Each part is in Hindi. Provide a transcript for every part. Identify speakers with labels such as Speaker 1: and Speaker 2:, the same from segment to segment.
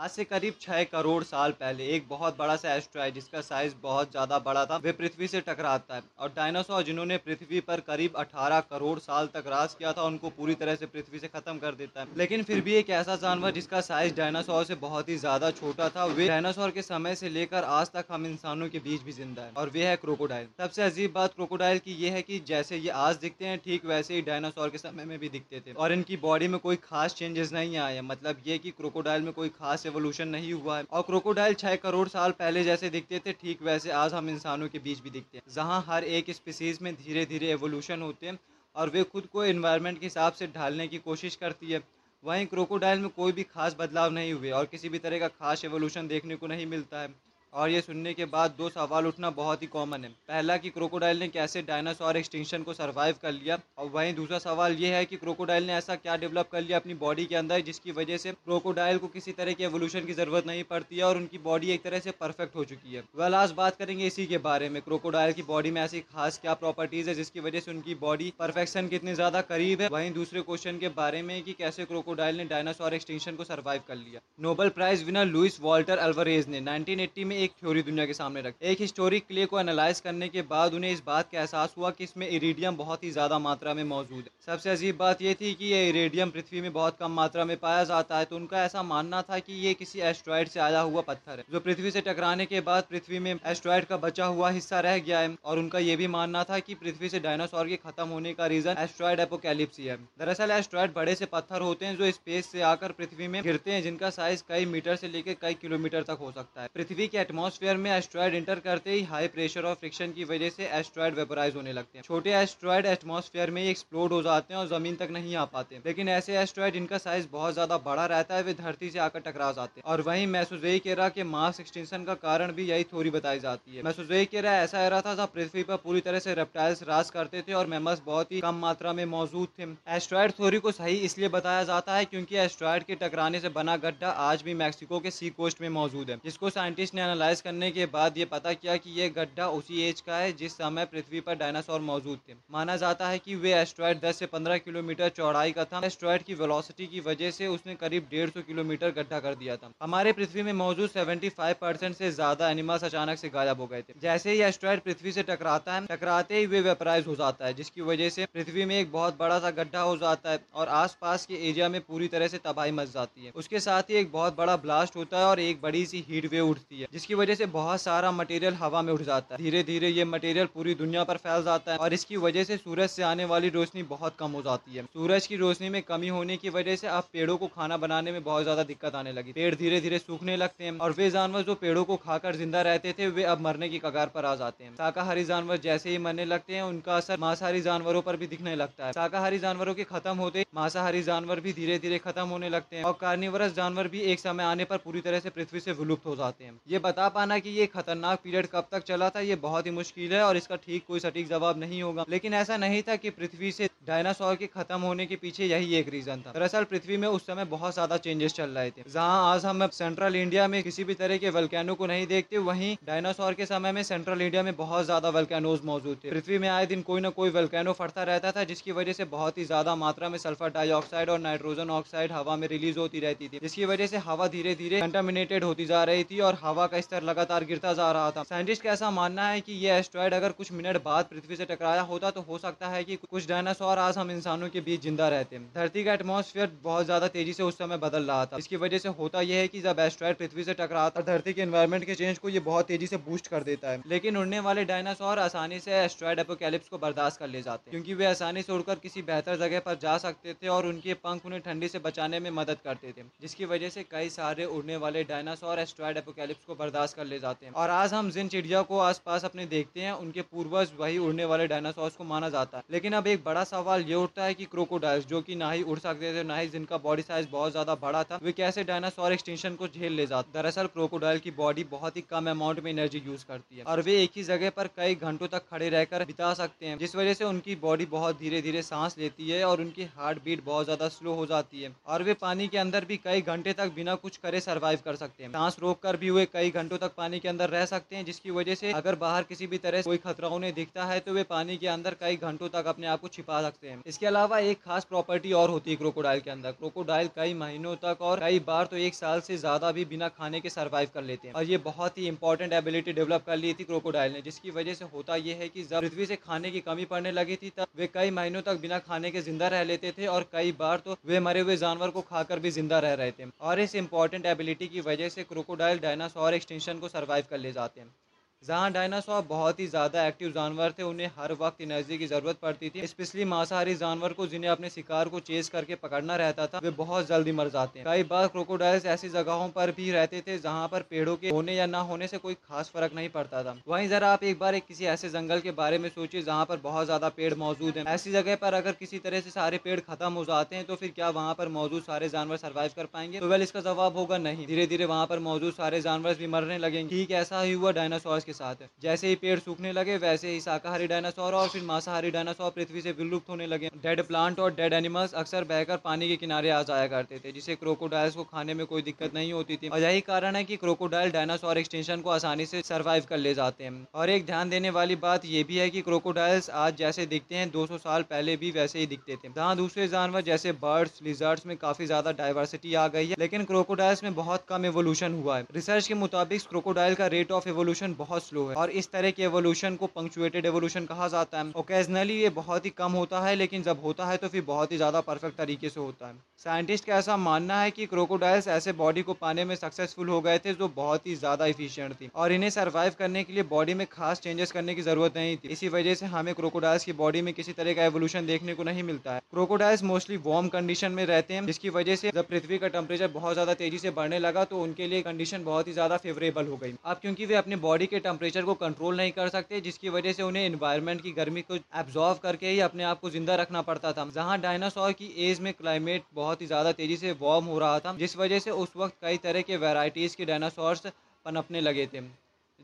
Speaker 1: आज से करीब छह करोड़ साल पहले एक बहुत बड़ा सा एस्ट्रॉइड जिसका साइज़ बहुत ज़्यादा बड़ा था वे पृथ्वी से टकराता है। और डायनासोर जिन्होंने पृथ्वी पर करीब 18 करोड़ साल तक राज किया था, उनको पूरी तरह से पृथ्वी से खत्म कर देता है। लेकिन फिर भी एक ऐसा जानवर जिसका साइज़ डायनासोर से बहुत ही ज़्यादा छोटा था, वे डायनासोर के समय से लेकर आज तक हम इंसानों के बीच भी ज़िंदा है। और वे है क्रोकोडाइल सबसे अजीब बात क्रोकोडाइल की यह है की जैसे ये आज दिखते हैं, ठीक वैसे ही डायनासोर के समय में भी दिखते थे। और इनकी बॉडी में कोई खास चेंजेस नहीं आया मतलब ये की क्रोकोडाइल में कोई खास एवोल्यूशन नहीं हुआ है। और क्रोकोडाइल छह करोड़ साल पहले जैसे दिखते थे, ठीक वैसे आज हम इंसानों के बीच भी दिखते हैं। जहाँ हर एक स्पीसीज में धीरे धीरे एवोल्यूशन होते हैं और वे खुद को इन्वायरमेंट के हिसाब से ढालने की कोशिश करती है। वहीं क्रोकोडाइल में कोई भी खास बदलाव नहीं हुए और किसी भी तरह का खास एवोल्यूशन देखने को नहीं मिलता है। और ये सुनने के बाद दो सवाल उठना बहुत ही कॉमन है। पहला कि क्रोकोडाइल ने कैसे डायनासोर एक्सटिंक्शन को सरवाइव कर लिया? और वहीं दूसरा सवाल ये है कि क्रोकोडाइल ने ऐसा क्या डेवलप कर लिया अपनी बॉडी के अंदर, जिसकी वजह से क्रोकोडाइल को किसी तरह की एवोल्यूशन की ज़रूरत नहीं पड़ती है और उनकी बॉडी एक तरह से परफेक्ट हो चुकी है। वेल आज बात करेंगे इसी के बारे में। क्रोकोडाइल की बॉडी में ऐसी खास क्या प्रॉपर्टीज़ है, जिसकी वजह से उनकी बॉडी परफेक्शन कितनी ज़्यादा करीब है? वहीं दूसरे क्वेश्चन के बारे में कि कैसे क्रोकोडाइल ने डायनासोर एक्सटिंक्शन को सर्वाइव कर लिया? Nobel prize winner Luis Walter Alvarez ने 1980 में एक थ्योरी दुनिया के सामने रख एक हिस्टोरिक क्ले को एनालाइज करने के बाद उन्हें इस बात का एहसास हुआ कि इसमें इरीडियम बहुत ही ज़्यादा मात्रा में मौजूद है। सबसे अजीब बात यह थी कि ये इरीडियम पृथ्वी में बहुत कम मात्रा में पाया जाता है तो उनका ऐसा मानना था कि ये किसी एस्ट्रॉयड से आया हुआ पत्थर है, जो पृथ्वी से टकराने के बाद पृथ्वी में एस्ट्रॉयड का बचा हुआ हिस्सा रह गया है और उनका ये भी मानना था कि पृथ्वी से डायनासोर के खत्म होने का रीजन एस्ट्रॉयड एपोकैलिप्सी है दरअसल एस्ट्रॉयड बड़े से पत्थर होते हैं, जो स्पेस से आकर पृथ्वी में गिरते हैं, जिनका साइज़ कई मीटर से लेकर कई किलोमीटर तक हो सकता है। पृथ्वी के एटमोस्फेयर में एस्ट्रॉयड इंटर करते ही हाई प्रेशर और फ्रिक्शन की वजह से एस्ट्रॉयड वेपराइज होने लगते हैं। छोटे एस्ट्रॉयड एटमॉस्फेयर में ही एक्सप्लोड हो जाते हैं और ज़मीन तक नहीं आ पाते लेकिन ऐसे एस्ट्रॉयड जिनका साइज़ बहुत ज़्यादा बड़ा रहता है, वे धरती से आकर टकरा जाते हैं। और वहीं मैसोजेइक एरा के मास एक्सटेंशन का कारण भी यही थोड़ी बताई जाती है। मैसोजेइक एरा ऐसा एरा था जहाँ पृथ्वी पर पूरी तरह से रेप्टाइल्स राज करते थे और मेमस बहुत ही कम मात्रा में मौजूद थे। एस्ट्रॉयड थ्योरी को सही इसलिए बताया जाता है क्योंकि एस्ट्रॉयड के टकराने से बना गड्ढा आज भी मैक्सिको के सी कोस्ट में मौजूद है, जिसको साइंटिस्ट ने एनालाइज करने के बाद ये पता किया कि ये गड्ढा उसी एज का है, जिस समय पृथ्वी पर डायनासोर मौजूद थे। माना जाता है कि वे एस्ट्रॉयड 10 से 15 किलोमीटर चौड़ाई का था। एस्ट्रॉयड की वेलोसिटी की वजह से उसने करीब 150 किलोमीटर गड्ढा कर दिया था। हमारे पृथ्वी में मौजूद 75 परसेंट से ज़्यादा एनिमल्स अचानक से गायब हो गए थे। जैसे ही एस्ट्रॉयड पृथ्वी से टकराता है, टकराते ही वे वेपराइज हो जाता है, जिसकी वजह से पृथ्वी में एक बहुत बड़ा सा गड्ढा हो जाता है और आस के एरिया में पूरी तरह से तबाही मच जाती है। उसके साथ ही एक बहुत बड़ा ब्लास्ट होता है और एक बड़ी सी हीट वेव उठती है, जिसकी वजह से बहुत सारा मटेरियल हवा में उठ जाता है। धीरे धीरे ये मटेरियल पूरी दुनिया पर फैल जाता है और इसकी वजह से सूरज से आने वाली रोशनी बहुत कम हो जाती है। सूरज की रोशनी में कमी होने की वजह से अब पेड़ों को खाना बनाने में बहुत ज़्यादा दिक्कत आने लगी। पेड़ धीरे धीरे सूखने लगते हैं और वे जानवर जो पेड़ों को खाकर ज़िंदा रहते थे, वे अब मरने की कगार पर आ जाते हैं। शाकाहारी जानवर जैसे ही मरने लगते हैं, उनका असर मांसाहारी जानवरों पर भी दिखने लगता है। शाकाहारी जानवरों के खत्म होते मांसाहारी जानवर भी धीरे धीरे खत्म होने लगते हैं और कार्निवरस जानवर भी एक समय आने पर पूरी तरह से पृथ्वी से विलुप्त हो जाते हैं। ये बता पाना की ये खतरनाक पीरियड कब तक चला था, ये बहुत ही मुश्किल है और इसका ठीक कोई सटीक जवाब नहीं होगा। लेकिन ऐसा नहीं था कि पृथ्वी से डायनासोर के खत्म होने के पीछे यही एक रीजन था। दरअसल पृथ्वी में उस समय बहुत ज़्यादा चेंजेस चल रहे थे। जहाँ आज हम सेंट्रल इंडिया में किसी भी तरह के वल्कैनो को नहीं देखते, वहीं डायनासोर के समय में सेंट्रल इंडिया में बहुत ज़्यादा वल्कैनोज मौजूद थे। पृथ्वी में आए दिन कोई ना कोई वल्कैनो फटता रहता था, जिसकी वजह से बहुत ही ज़्यादा मात्रा में सल्फ़र डाइऑक्साइड और नाइट्रोजन ऑक्साइड हवा में रिलीज़ होती रहती थी, जिसकी वजह से हवा धीरे धीरे कंटामिनेटेड होती जा रही थी और हवा का स्तर लगातार गिरता जा रहा था। साइंटिस्ट का ऐसा मानना है कि ये एस्ट्रॉयड अगर कुछ मिनट बाद पृथ्वी से टकराया होता तो हो सकता है कि कुछ डायनासोर आज हम इंसानों के बीच ज़िंदा रहते। धरती का एटमोसफियर बहुत ज़्यादा तेज़ी से उस समय बदल रहा था। इसकी वजह से होता यह है कि जब एस्ट्रॉयड पृथ्वी से टकराता धरती के एनवायरमेंट के चेंज को ये बहुत तेज़ी से बूस्ट कर देता है। लेकिन उड़ने वाले डायनासोर आसानी से एस्ट्रॉयड एपोकैलिप्स को बर्दाश्त कर ले जाते क्योंकि वे आसानी से उड़कर किसी बेहतर जगह पर जा सकते थे और उनके पंख उन्हें ठंडी से बचाने में मदद करते थे, जिसकी वजह से कई सारे उड़ने वाले डायनासोर एस्ट्रॉयड एपोकैलिप्स को बर्दाश्त कर ले जाते हैं। और आज हम जिन चिड़िया को आसपास अपने देखते हैं, उनके पूर्वज वही उड़ने वाले डायनासोर को माना जाता है। लेकिन अब एक बड़ा सवाल ये उठता है कि क्रोकोडाइल्स जो कि ना ही उड़ सकते थे, ना ही जिनका बॉडी साइज़ बहुत ज़्यादा बड़ा था, वे कैसे डायनासोर एक्सटेंशन को झेल ले जाते दरअसल क्रोकोडाइल की बॉडी बहुत ही कम अमाउंट में एनर्जी यूज़ करती है। और वे एक ही जगह पर कई घंटों तक खड़े रहकर बिता सकते हैं, जिस वजह से उनकी बॉडी बहुत धीरे धीरे सांस लेती है और उनकी हार्ट बीट बहुत ज़्यादा स्लो हो जाती है। और वे पानी के अंदर भी कई घंटे तक बिना कुछ करे सर्वाइव कर सकते हैं। सांस रोक कर भी वे कई घंटों तक पानी के अंदर रह सकते हैं, जिसकी वजह से अगर बाहर किसी भी तरह से कोई खतरा उन्हें दिखता है तो वे पानी के अंदर कई घंटों तक अपने आप को छिपा सकते हैं। इसके अलावा एक खास प्रॉपर्टी और होती है क्रोकोडाइल के अंदर। क्रोकोडाइल कई महीनों तक और कई बार तो एक साल से ज़्यादा भी बिना खाने के सर्वाइव कर लेते हैं। और ये बहुत ही इंपॉर्टेंट एबिलिटी डेवलप कर ली थी क्रोकोडाइल ने, जिसकी वजह से होता यह है कि जब पृथ्वी से खाने की कमी पड़ने लगी थी, तब वे कई महीनों तक बिना खाने के ज़िंदा रह लेते थे और कई बार तो वे मरे हुए जानवर को खाकर भी ज़िंदा रह रहे थे। और इस इंपॉर्टेंट एबिलिटी की वजह से क्रोकोडाइल डायनासोर एक्सटेंशन को सर्वाइव कर ले जाते हैं। जहाँ डायनासोर बहुत ही ज़्यादा एक्टिव जानवर थे, उन्हें हर वक्त एनर्जी की ज़रूरत पड़ती थी। स्पेशली मांसाहारी जानवर को, जिन्हें अपने शिकार को चेस करके पकड़ना रहता था, वे बहुत जल्दी मर जाते हैं। कई बार क्रोकोडाइल्स ऐसी जगहों पर भी रहते थे, जहाँ पर पेड़ों के होने या ना होने से कोई खास फ़र्क नहीं पड़ता था। वहीं ज़रा आप एक बार एक किसी ऐसे जंगल के बारे में सोचिए, जहाँ पर बहुत ज़्यादा पेड़ मौजूद है। ऐसी जगह पर अगर किसी तरह से सारे पेड़ खत्म हो जाते हैं तो फिर क्या वहाँ पर मौजूद सारे जानवर सर्वाइव कर पाएँगे? तो वेल इसका जवाब होगा नहीं। धीरे धीरे वहाँ पर मौजूद सारे जानवर भी मरने लगेंगे। ठीक ऐसा ही हुआ डायनासोर के साथ जैसे ही पेड़ सूखने लगे, वैसे ही शाकाहारी डायनासोर और फिर मांसाहारी डायनासोर पृथ्वी से विलुप्त होने लगे। डेड प्लांट और डेड एनिमल्स अक्सर बहकर पानी के किनारे आ जाया करते थे, जिसे क्रोकोडाइल्स को खाने में कोई दिक्कत नहीं होती थी। और यही कारण है कि क्रोकोडाइल डायनासोर एक्सटेंशन को आसानी से सर्वाइव कर ले जाते हैं। और एक ध्यान देने वाली बात यह भी है कि क्रोकोडाइल्स आज जैसे दिखते हैं 200 साल पहले भी वैसे ही दिखते थे। जहाँ दूसरे जानवर जैसे बर्ड्स लिजर्ट्स में काफ़ी ज़्यादा डाइवर्सिटी आ गई है, लेकिन क्रोकोडाइल्स में बहुत कम एवोल्यूशन हुआ है। रिसर्च के मुताबिक क्रोकोडाइल का रेट ऑफ़ एवोल्यूशन बहुत स्लो है। और इस तरह के एवोल्यूशन को पंक्चुएटेड एवोल्यूशन कहा जाता है। ओकेजनली ये बहुत ही कम होता है, लेकिन जब होता है तो फिर बहुत ही ज़्यादा परफेक्ट तरीके से होता है। साइंटिस्ट का ऐसा मानना है कि क्रोकोडाइल्स ऐसे बॉडी को पाने में सक्सेसफुल हो गए थे जो बहुत ही ज़्यादा इफिशियंट थी। और इन्हें सर्वाइव करने के लिए बॉडी में खास चेंजेस करने की ज़रूरत नहीं थी। इसी वजह से हमें क्रोकोडाइल्स की बॉडी में किसी तरह का एवोल्यूशन देखने को नहीं मिलता है। क्रोकोडाइल्स मोस्टली वार्म कंडीशन में रहते हैं, जिसकी वजह से जब पृथ्वी का टेम्परेचर बहुत ज़्यादा तेज़ी से बढ़ने लगा तो उनके लिए कंडीशन बहुत ही ज़्यादा फेवरेबल हो गई। अब क्योंकि वे अपने बॉडी के टेम्परेचर को कंट्रोल नहीं कर सकते, जिसकी वजह से उन्हें इन्वायरमेंट की गर्मी को एब्जॉर्व करके ही अपने आप को ज़िंदा रखना पड़ता था। जहाँ डायनासोर की एज में क्लाइमेट बहुत ही ज़्यादा तेज़ी से वार्म हो रहा था, जिस वजह से उस वक्त कई तरह के वेराइटीज़ के डायनासोर्स पनपने लगे थे,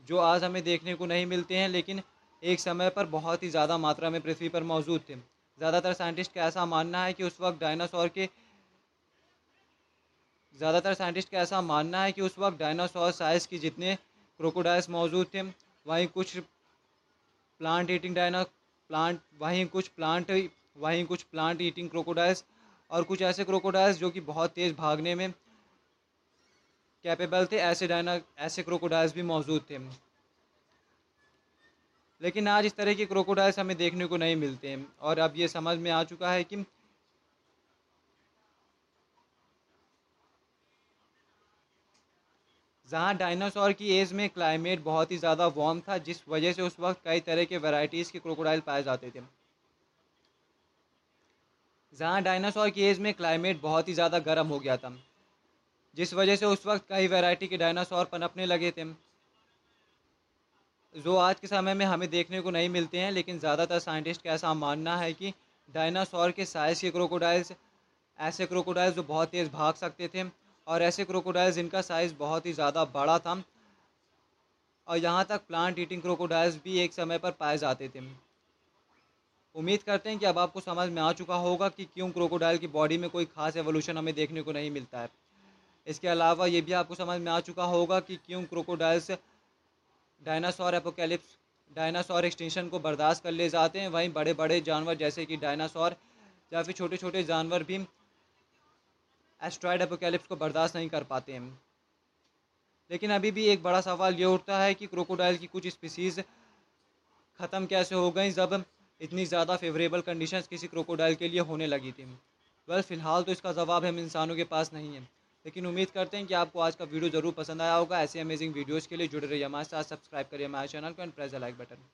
Speaker 1: जो आज हमें देखने को नहीं मिलते हैं, लेकिन एक समय पर बहुत ही ज़्यादा मात्रा में पृथ्वी पर मौजूद थे। ज़्यादातर साइंटिस्ट का ऐसा मानना है कि उस वक्त डायनासोर के ज़्यादातर साइंटिस्ट का ऐसा मानना है कि उस वक्त डायनासोर साइज़ की जितने क्रोकोडाइल्स मौजूद थे। वहीं कुछ प्लांट ईटिंग डायना प्लांट वहीं कुछ प्लांट वहीं कुछ प्लांट ईटिंग क्रोकोडाइल्स और कुछ ऐसे क्रोकोडाइल्स जो कि बहुत तेज़ भागने में कैपेबल थे, ऐसे डायना ऐसे क्रोकोडाइल्स भी मौजूद थे। लेकिन आज इस तरह के क्रोकोडाइल्स हमें देखने को नहीं मिलते हैं और अब ये समझ में आ चुका है कि जहाँ डायनासोर की एज में क्लाइमेट बहुत ही ज़्यादा वार्म था, जिस वजह से उस वक्त कई तरह के वैरायटीज़ के क्रोकोडाइल पाए जाते थे। जहाँ डायनासोर की एज में क्लाइमेट बहुत ही ज़्यादा गर्म हो गया था, जिस वजह से उस वक्त कई वैरायटी के डायनासोर पनपने लगे थे। जो आज के समय में हमें देखने को नहीं मिलते हैं, लेकिन ज़्यादातर साइंटिस्ट का ऐसा मानना है कि डायनासोर के साइज़ के क्रोकोडाइल्स, ऐसे क्रोकोडाइल्स जो बहुत तेज़ भाग सकते थे और ऐसे क्रोकोडाइल्स जिनका साइज़ बहुत ही ज़्यादा बड़ा था, और यहाँ तक प्लांट ईटिंग क्रोकोडाइल्स भी एक समय पर पाए जाते थे। उम्मीद करते हैं कि अब आपको समझ में आ चुका होगा कि क्यों क्रोकोडाइल की बॉडी में कोई खास एवोल्यूशन हमें देखने को नहीं मिलता है। इसके अलावा ये भी आपको समझ में आ चुका होगा कि क्यों crocodiles dinosaur apocalypse dinosaur extension को बर्दाश्त कर ले जाते हैं। वहीं बड़े बड़े जानवर जैसे कि डायनासोर या फिर छोटे छोटे जानवर भी एस्ट्रॉयड एपोकेलिप्स को बर्दाश्त नहीं कर पाते हैं। लेकिन अभी भी एक बड़ा सवाल ये उठता है कि क्रोकोडाइल की कुछ स्पीसीज़ ख़त्म कैसे हो गई जब इतनी ज़्यादा फेवरेबल कंडीशंस किसी क्रोकोडाइल के लिए होने लगी थी। वेल, फ़िलहाल तो इसका जवाब हम इंसानों के पास नहीं है। लेकिन उम्मीद करते हैं कि आपको आज का वीडियो ज़रूर पसंद आया होगा। ऐसे अमेजिंग वीडियोज़ के लिए जुड़े रहिए हमारे साथ सब्सक्राइब करिए हमारे चैनल को and press the like button